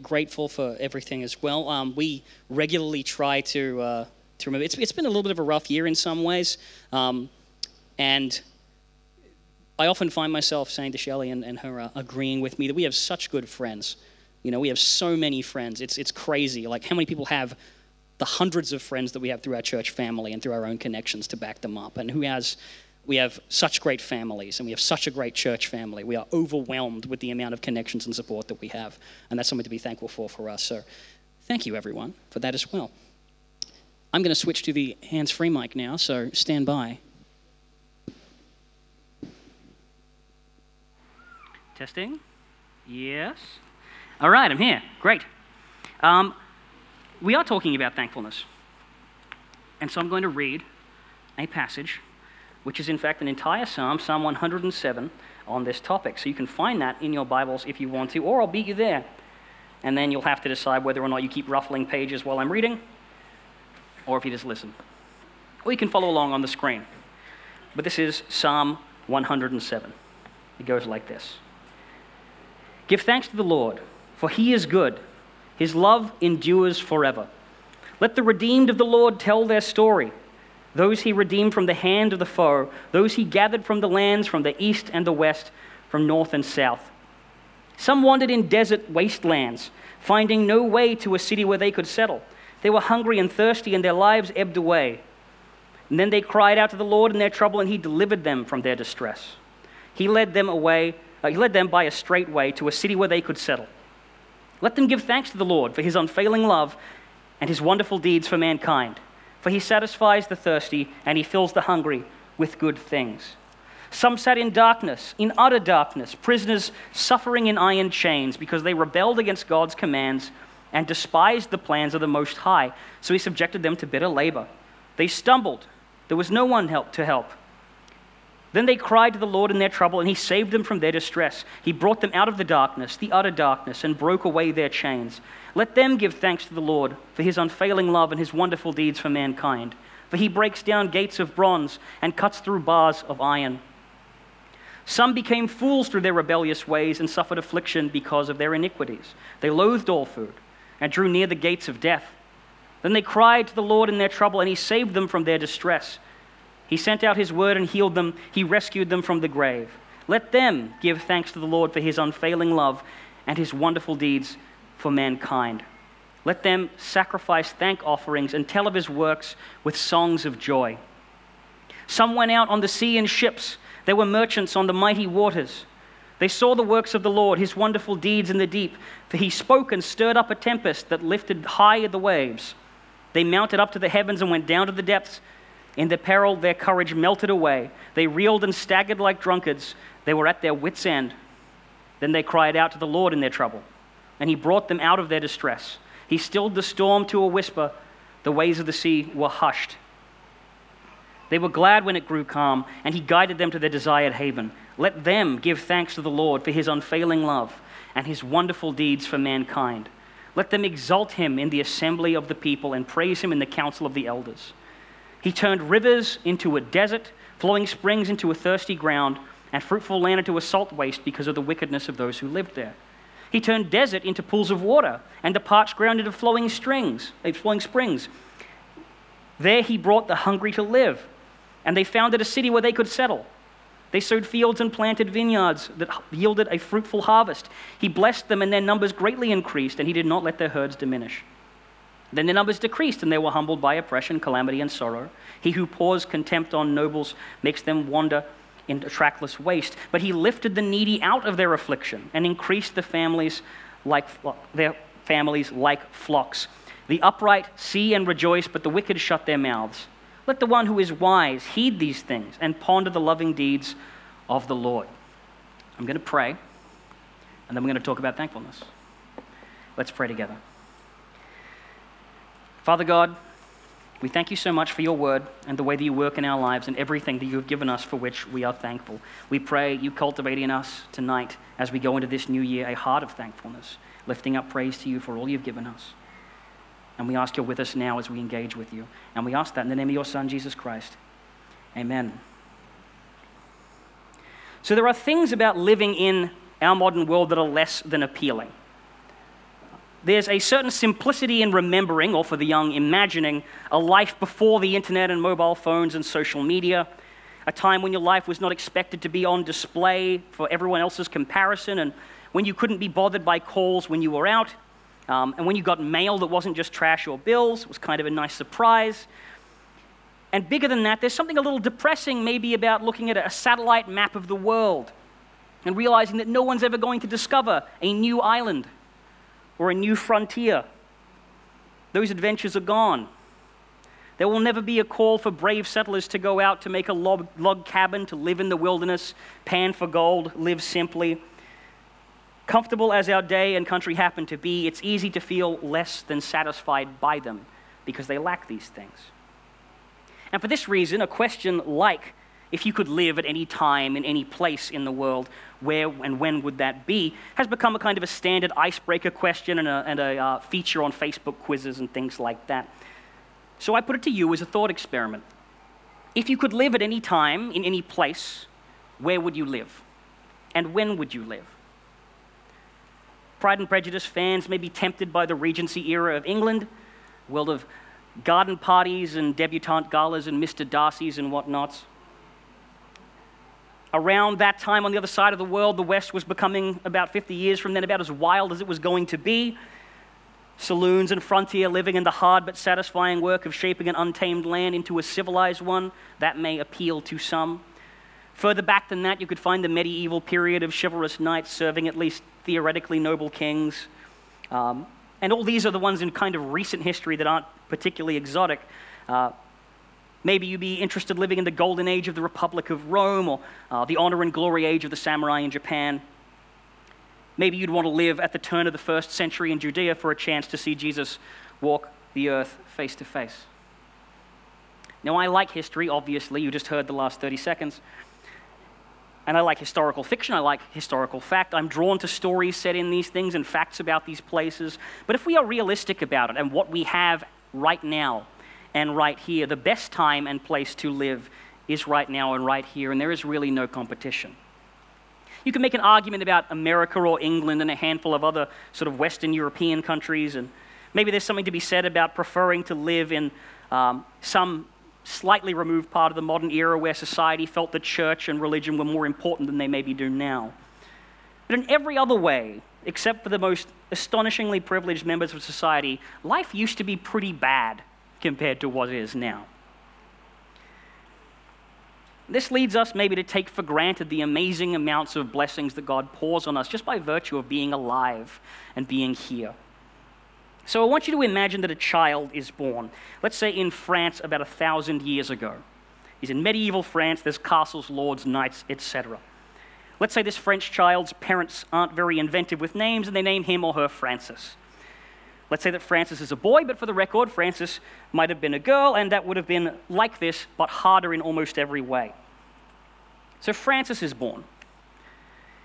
grateful for everything as well. Um, we regularly try to uh, to remember. It's, it's been a little bit of a rough year in some ways, um, and I often find myself saying to Shelley and, and her uh, agreeing with me that we have such good friends. You know, we have so many friends. It's it's crazy. Like how many people have the hundreds of friends that we have through our church family and through our own connections to back them up, and who has we have such great families and we have such a great church family. We are overwhelmed with the amount of connections and support that we have. And that's something to be thankful for for us. So thank you, everyone, for that as well. I'm going to switch to the hands free mic now, so stand by. Testing? Yes. All right, I'm here. Great. Um, we are talking about thankfulness. And so I'm going to read a passage which is in fact an entire psalm, Psalm 107, on this topic. So you can find that in your Bibles if you want to, or I'll beat you there. And then you'll have to decide whether or not you keep ruffling pages while I'm reading, or if you just listen. Or you can follow along on the screen. But this is Psalm 107. It goes like this Give thanks to the Lord, for he is good. His love endures forever. Let the redeemed of the Lord tell their story those he redeemed from the hand of the foe, those he gathered from the lands from the east and the west, from north and south. Some wandered in desert wastelands, finding no way to a city where they could settle. They were hungry and thirsty, and their lives ebbed away. And then they cried out to the Lord in their trouble, and he delivered them from their distress. He led them away, uh, he led them by a straight way to a city where they could settle. Let them give thanks to the Lord for his unfailing love and his wonderful deeds for mankind for he satisfies the thirsty and he fills the hungry with good things. Some sat in darkness, in utter darkness, prisoners suffering in iron chains because they rebelled against God's commands and despised the plans of the Most High. So he subjected them to bitter labor. They stumbled. There was no one help to help. Then they cried to the Lord in their trouble, and he saved them from their distress. He brought them out of the darkness, the utter darkness, and broke away their chains. Let them give thanks to the Lord for his unfailing love and his wonderful deeds for mankind. For he breaks down gates of bronze and cuts through bars of iron. Some became fools through their rebellious ways and suffered affliction because of their iniquities. They loathed all food and drew near the gates of death. Then they cried to the Lord in their trouble, and he saved them from their distress. He sent out his word and healed them, he rescued them from the grave. Let them give thanks to the Lord for his unfailing love and his wonderful deeds for mankind. Let them sacrifice thank offerings and tell of his works with songs of joy. Some went out on the sea in ships. There were merchants on the mighty waters. They saw the works of the Lord, his wonderful deeds in the deep, for he spoke and stirred up a tempest that lifted high the waves. They mounted up to the heavens and went down to the depths. In their peril, their courage melted away. They reeled and staggered like drunkards. They were at their wits' end. Then they cried out to the Lord in their trouble and he brought them out of their distress. He stilled the storm to a whisper. The waves of the sea were hushed. They were glad when it grew calm, and he guided them to their desired haven. Let them give thanks to the Lord for his unfailing love and his wonderful deeds for mankind. Let them exalt him in the assembly of the people and praise him in the council of the elders. He turned rivers into a desert, flowing springs into a thirsty ground, and fruitful land into a salt waste because of the wickedness of those who lived there. He turned desert into pools of water and the parched ground into flowing strings, eh, flowing springs. There he brought the hungry to live, and they founded a city where they could settle. They sowed fields and planted vineyards that yielded a fruitful harvest. He blessed them, and their numbers greatly increased, and he did not let their herds diminish. Then their numbers decreased, and they were humbled by oppression, calamity, and sorrow. He who pours contempt on nobles makes them wander in a trackless waste. But he lifted the needy out of their affliction and increased the families like their families like flocks. The upright see and rejoice, but the wicked shut their mouths. Let the one who is wise heed these things and ponder the loving deeds of the Lord. I'm going to pray, and then we're going to talk about thankfulness. Let's pray together. Father God, we thank you so much for your word and the way that you work in our lives and everything that you have given us for which we are thankful. We pray you cultivate in us tonight as we go into this new year a heart of thankfulness, lifting up praise to you for all you've given us. And we ask you're with us now as we engage with you. And we ask that in the name of your Son, Jesus Christ. Amen. So there are things about living in our modern world that are less than appealing. There's a certain simplicity in remembering, or for the young, imagining, a life before the internet and mobile phones and social media, a time when your life was not expected to be on display for everyone else's comparison, and when you couldn't be bothered by calls when you were out, um, and when you got mail that wasn't just trash or bills, it was kind of a nice surprise. And bigger than that, there's something a little depressing maybe about looking at a satellite map of the world and realizing that no one's ever going to discover a new island or a new frontier. Those adventures are gone. There will never be a call for brave settlers to go out to make a log, log, cabin, to live in the wilderness, pan for gold, live simply. Comfortable as our day and country happen to be, it's easy to feel less than satisfied by them because they lack these things. And for this reason, a question like, if you could live at any time in any place in the world, where and when would that be, has become a kind of a standard icebreaker question and a, and a uh, feature on Facebook quizzes and things like that. So I put it to you as a thought experiment. If you could live at any time, in any place, where would you live? And when would you live? Pride and Prejudice fans may be tempted by the Regency era of England, world of garden parties and debutante galas and Mr. Darcy's and whatnots. Around that time on the other side of the world, the West was becoming, about 50 years from then, about as wild as it was going to be saloons and frontier living and the hard but satisfying work of shaping an untamed land into a civilized one. That may appeal to some. Further back than that, you could find the medieval period of chivalrous knights serving at least theoretically noble kings. Um, and all these are the ones in kind of recent history that aren't particularly exotic. Uh, maybe you'd be interested living in the golden age of the Republic of Rome or uh, the honor and glory age of the samurai in Japan. Maybe you'd want to live at the turn of the first century in Judea for a chance to see Jesus walk the earth face to face. Now, I like history, obviously. You just heard the last 30 seconds. And I like historical fiction. I like historical fact. I'm drawn to stories set in these things and facts about these places. But if we are realistic about it and what we have right now and right here, the best time and place to live is right now and right here, and there is really no competition. You can make an argument about America or England and a handful of other sort of Western European countries, and maybe there's something to be said about preferring to live in um, some slightly removed part of the modern era where society felt that church and religion were more important than they maybe do now. But in every other way, except for the most astonishingly privileged members of society, life used to be pretty bad compared to what it is now. This leads us maybe to take for granted the amazing amounts of blessings that God pours on us just by virtue of being alive and being here. So I want you to imagine that a child is born, let's say in France about a thousand years ago. He's in medieval France, there's castles, lords, knights, etc. Let's say this French child's parents aren't very inventive with names and they name him or her Francis. Let's say that Francis is a boy, but for the record, Francis might have been a girl, and that would have been like this, but harder in almost every way. So Francis is born.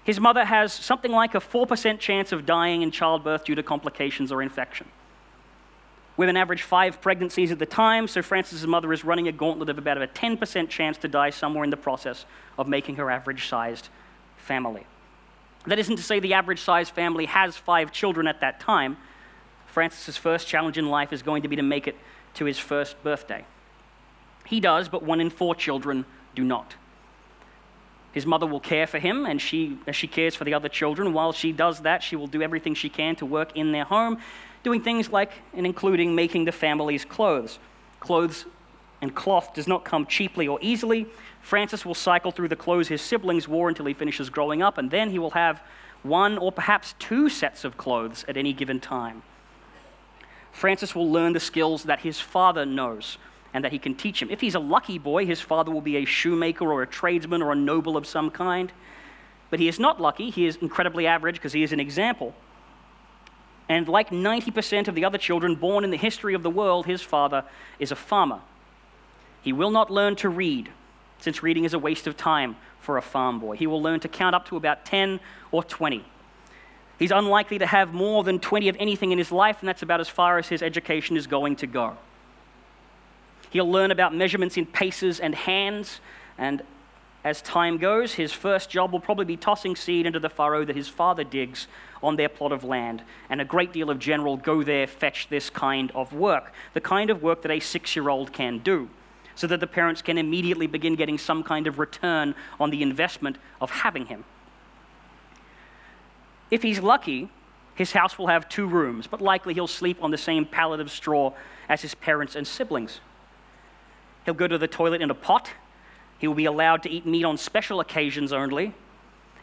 His mother has something like a 4% chance of dying in childbirth due to complications or infection. With an average five pregnancies at the time, so Francis's mother is running a gauntlet of about a 10% chance to die somewhere in the process of making her average sized family. That isn't to say the average sized family has five children at that time, Francis's first challenge in life is going to be to make it to his first birthday. He does, but one in four children do not. His mother will care for him, and she, as she cares for the other children, while she does that, she will do everything she can to work in their home, doing things like and including making the family's clothes. Clothes and cloth does not come cheaply or easily. Francis will cycle through the clothes his siblings wore until he finishes growing up, and then he will have one or perhaps two sets of clothes at any given time. Francis will learn the skills that his father knows and that he can teach him. If he's a lucky boy, his father will be a shoemaker or a tradesman or a noble of some kind. But he is not lucky, he is incredibly average because he is an example. And like 90% of the other children born in the history of the world, his father is a farmer. He will not learn to read, since reading is a waste of time for a farm boy. He will learn to count up to about 10 or 20. He's unlikely to have more than 20 of anything in his life, and that's about as far as his education is going to go. He'll learn about measurements in paces and hands, and As time goes, his first job will probably be tossing seed into the furrow that his father digs on their plot of land. And a great deal of general go there, fetch this kind of work, the kind of work that a six year old can do, so that the parents can immediately begin getting some kind of return on the investment of having him. If he's lucky, his house will have two rooms, but likely he'll sleep on the same pallet of straw as his parents and siblings. He'll go to the toilet in a pot. He will be allowed to eat meat on special occasions only.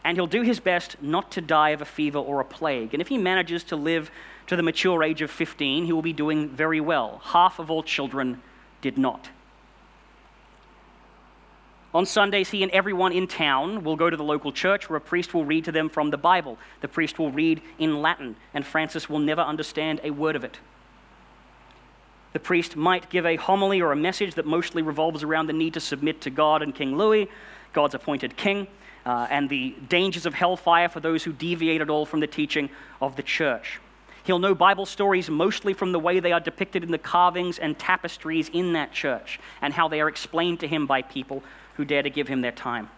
And he'll do his best not to die of a fever or a plague. And if he manages to live to the mature age of 15, he will be doing very well. Half of all children did not. On Sundays, he and everyone in town will go to the local church where a priest will read to them from the Bible. The priest will read in Latin, and Francis will never understand a word of it. The priest might give a homily or a message that mostly revolves around the need to submit to God and King Louis, God's appointed king, uh, and the dangers of hellfire for those who deviate at all from the teaching of the church. He'll know Bible stories mostly from the way they are depicted in the carvings and tapestries in that church and how they are explained to him by people who dare to give him their time.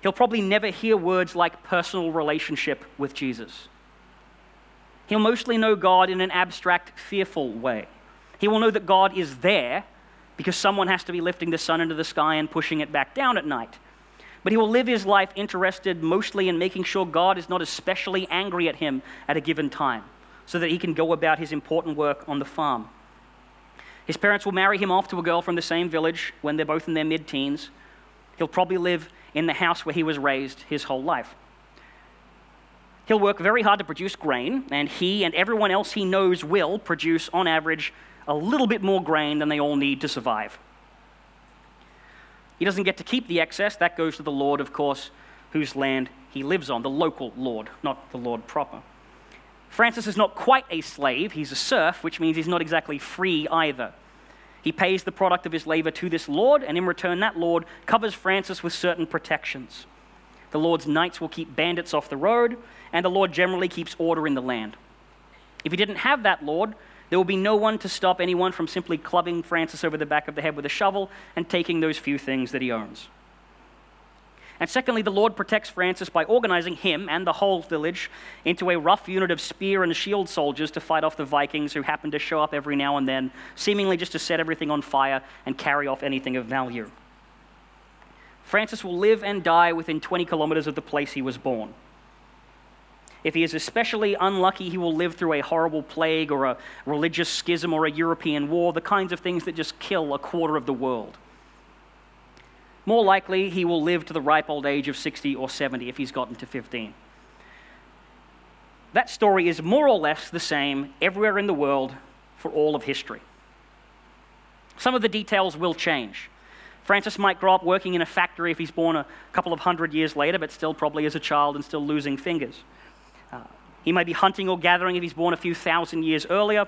He'll probably never hear words like personal relationship with Jesus. He'll mostly know God in an abstract, fearful way. He will know that God is there because someone has to be lifting the sun into the sky and pushing it back down at night. But he will live his life interested mostly in making sure God is not especially angry at him at a given time so that he can go about his important work on the farm. His parents will marry him off to a girl from the same village when they're both in their mid teens. He'll probably live in the house where he was raised his whole life. He'll work very hard to produce grain, and he and everyone else he knows will produce, on average, a little bit more grain than they all need to survive. He doesn't get to keep the excess, that goes to the Lord, of course, whose land he lives on, the local Lord, not the Lord proper. Francis is not quite a slave, he's a serf, which means he's not exactly free either. He pays the product of his labor to this Lord, and in return, that Lord covers Francis with certain protections. The Lord's knights will keep bandits off the road, and the Lord generally keeps order in the land. If he didn't have that Lord, there will be no one to stop anyone from simply clubbing Francis over the back of the head with a shovel and taking those few things that he owns. And secondly, the Lord protects Francis by organizing him and the whole village into a rough unit of spear and shield soldiers to fight off the Vikings who happen to show up every now and then, seemingly just to set everything on fire and carry off anything of value. Francis will live and die within 20 kilometers of the place he was born. If he is especially unlucky, he will live through a horrible plague or a religious schism or a European war, the kinds of things that just kill a quarter of the world. More likely, he will live to the ripe old age of 60 or 70 if he's gotten to 15. That story is more or less the same everywhere in the world for all of history. Some of the details will change. Francis might grow up working in a factory if he's born a couple of hundred years later, but still probably as a child and still losing fingers. Uh, he may be hunting or gathering if he's born a few thousand years earlier,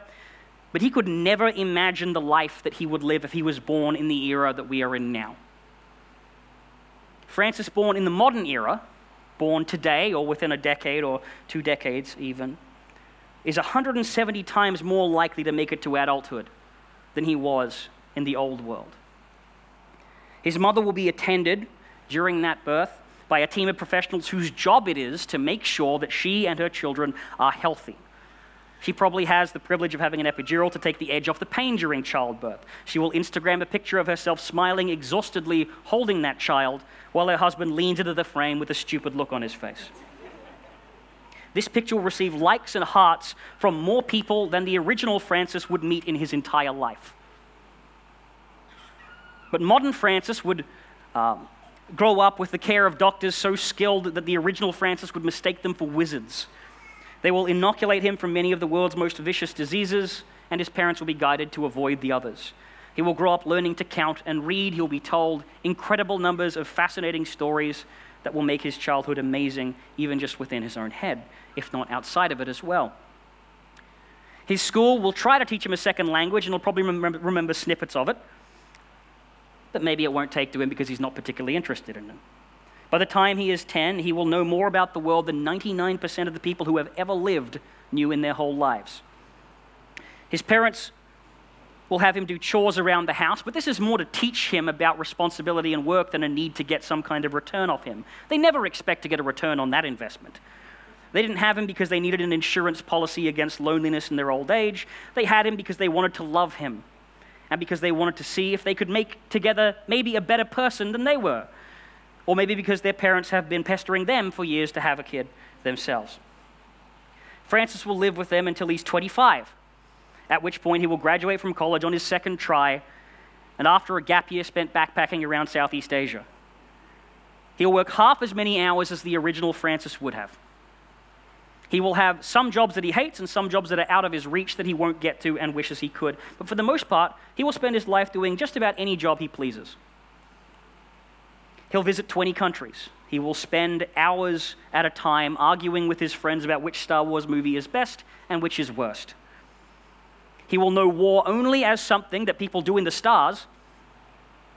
but he could never imagine the life that he would live if he was born in the era that we are in now. Francis, born in the modern era, born today or within a decade or two decades even, is 170 times more likely to make it to adulthood than he was in the old world. His mother will be attended during that birth by a team of professionals whose job it is to make sure that she and her children are healthy. She probably has the privilege of having an epidural to take the edge off the pain during childbirth. She will Instagram a picture of herself smiling exhaustedly, holding that child, while her husband leans into the frame with a stupid look on his face. This picture will receive likes and hearts from more people than the original Francis would meet in his entire life. But modern Francis would um, grow up with the care of doctors so skilled that the original Francis would mistake them for wizards they will inoculate him from many of the world's most vicious diseases, and his parents will be guided to avoid the others. He will grow up learning to count and read. He'll be told incredible numbers of fascinating stories that will make his childhood amazing, even just within his own head, if not outside of it as well. His school will try to teach him a second language, and he'll probably remember, snippets of it, but maybe it won't take to him because he's not particularly interested in it. By the time he is 10, he will know more about the world than 99% of the people who have ever lived knew in their whole lives. His parents will have him do chores around the house, but this is more to teach him about responsibility and work than a need to get some kind of return off him. They never expect to get a return on that investment. They didn't have him because they needed an insurance policy against loneliness in their old age. They had him because they wanted to love him and because they wanted to see if they could make together maybe a better person than they were. Or maybe because their parents have been pestering them for years to have a kid themselves. Francis will live with them until he's 25 at which point he will graduate from college on his second try, and after a gap year spent backpacking around Southeast Asia. He'll work half as many hours as the original Francis would have. He will have some jobs that he hates and some jobs that are out of his reach that he won't get to and wishes he could. But for the most part, he will spend his life doing just about any job he pleases. He'll visit 20 countries. He will spend hours at a time arguing with his friends about which Star Wars movie is best and which is worst. He will know war only as something that people do in the stars,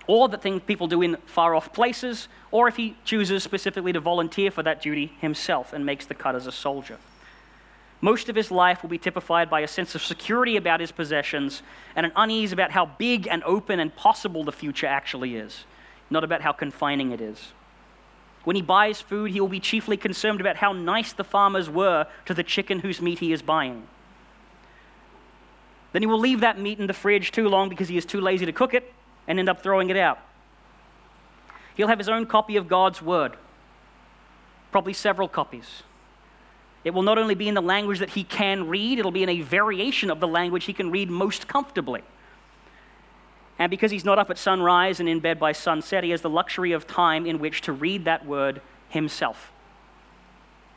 or that things people do in far off places, or if he chooses specifically to volunteer for that duty himself and makes the cut as a soldier. Most of his life will be typified by a sense of security about his possessions and an unease about how big and open and possible the future actually is, not about how confining it is. When he buys food, he will be chiefly concerned about how nice the farmers were to the chicken whose meat he is buying. Then he will leave that meat in the fridge too long because he is too lazy to cook it and end up throwing it out. He'll have his own copy of God's Word, probably several copies. It will not only be in the language that he can read, it'll be in a variation of the language he can read most comfortably. And because he's not up at sunrise and in bed by sunset, he has the luxury of time in which to read that word himself.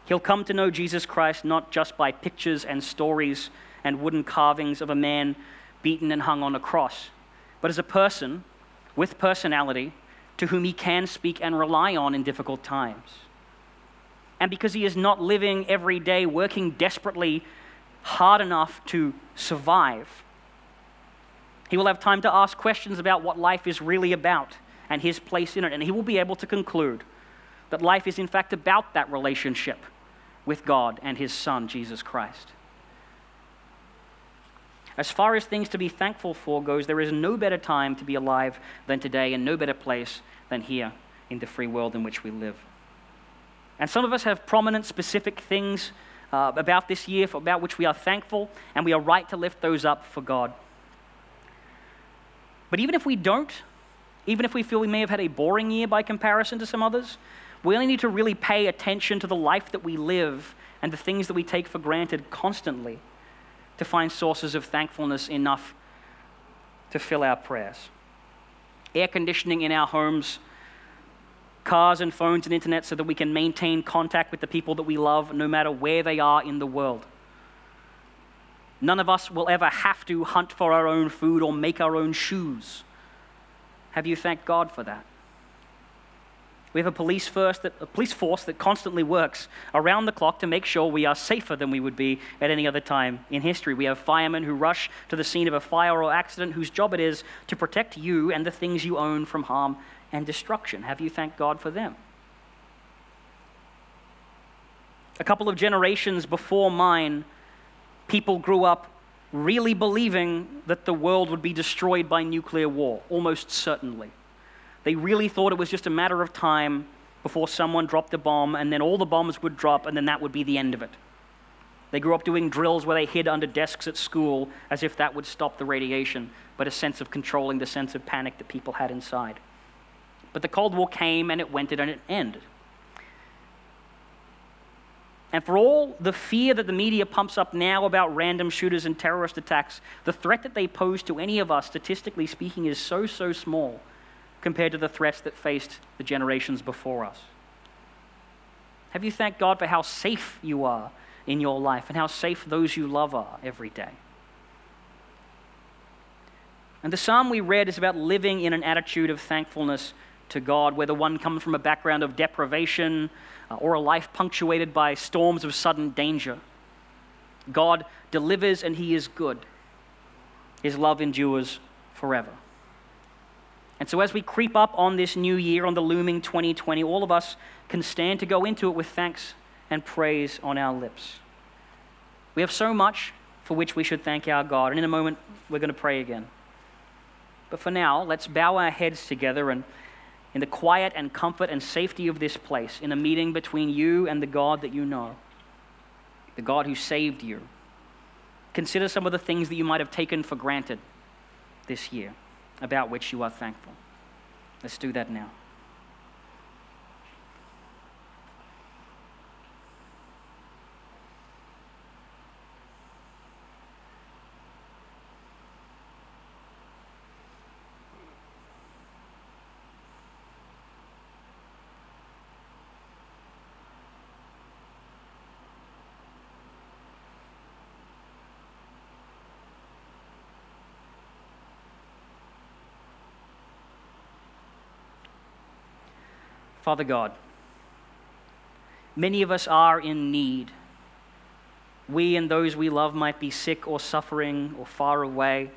He'll come to know Jesus Christ not just by pictures and stories and wooden carvings of a man beaten and hung on a cross, but as a person with personality to whom he can speak and rely on in difficult times. And because he is not living every day working desperately hard enough to survive, he will have time to ask questions about what life is really about and his place in it. And he will be able to conclude that life is, in fact, about that relationship with God and his Son, Jesus Christ. As far as things to be thankful for goes, there is no better time to be alive than today, and no better place than here in the free world in which we live. And some of us have prominent, specific things uh, about this year about which we are thankful, and we are right to lift those up for God. But even if we don't, even if we feel we may have had a boring year by comparison to some others, we only need to really pay attention to the life that we live and the things that we take for granted constantly to find sources of thankfulness enough to fill our prayers. Air conditioning in our homes, cars and phones and internet so that we can maintain contact with the people that we love no matter where they are in the world. None of us will ever have to hunt for our own food or make our own shoes. Have you thanked God for that? We have a police, first that, a police force that constantly works around the clock to make sure we are safer than we would be at any other time in history. We have firemen who rush to the scene of a fire or accident whose job it is to protect you and the things you own from harm and destruction. Have you thanked God for them? A couple of generations before mine, people grew up really believing that the world would be destroyed by nuclear war, almost certainly. They really thought it was just a matter of time before someone dropped a bomb, and then all the bombs would drop, and then that would be the end of it. They grew up doing drills where they hid under desks at school as if that would stop the radiation, but a sense of controlling the sense of panic that people had inside. But the Cold War came and it went and it ended. And for all the fear that the media pumps up now about random shooters and terrorist attacks, the threat that they pose to any of us, statistically speaking, is so, so small compared to the threats that faced the generations before us? Have you thanked God for how safe you are in your life and how safe those you love are every day? And the psalm we read is about living in an attitude of thankfulness to God, whether one comes from a background of deprivation Uh, or a life punctuated by storms of sudden danger. God delivers and He is good. His love endures forever. And so, as we creep up on this new year, on the looming 2020, all of us can stand to go into it with thanks and praise on our lips. We have so much for which we should thank our God. And in a moment, we're going to pray again. But for now, let's bow our heads together and in the quiet and comfort and safety of this place, in a meeting between you and the God that you know, the God who saved you. Consider some of the things that you might have taken for granted this year, about which you are thankful. Let's do that now. Father God, many of us are in need. We and those we love might be sick or suffering or far away.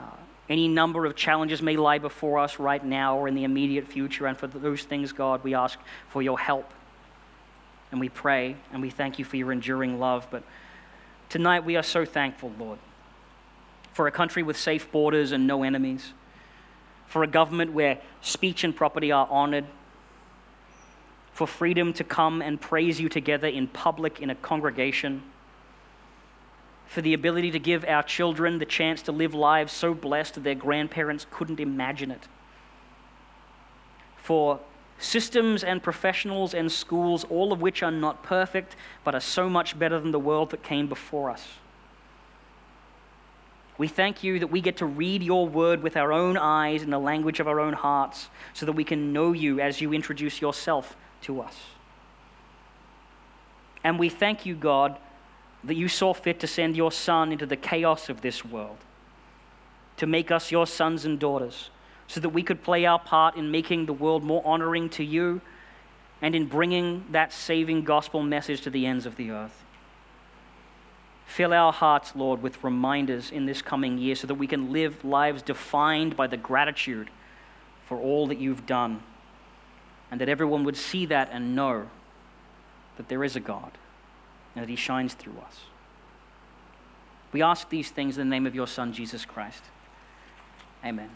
Uh, any number of challenges may lie before us right now or in the immediate future. And for those things, God, we ask for your help. And we pray and we thank you for your enduring love. But tonight we are so thankful, Lord, for a country with safe borders and no enemies, for a government where speech and property are honored for freedom to come and praise you together in public in a congregation, for the ability to give our children the chance to live lives so blessed that their grandparents couldn't imagine it, for systems and professionals and schools, all of which are not perfect but are so much better than the world that came before us. We thank you that we get to read your word with our own eyes in the language of our own hearts so that we can know you as you introduce yourself to us. And we thank you, God, that you saw fit to send your Son into the chaos of this world, to make us your sons and daughters, so that we could play our part in making the world more honoring to you and in bringing that saving gospel message to the ends of the earth. Fill our hearts, Lord, with reminders in this coming year so that we can live lives defined by the gratitude for all that you've done and that everyone would see that and know that there is a God and that He shines through us. We ask these things in the name of your Son, Jesus Christ. Amen.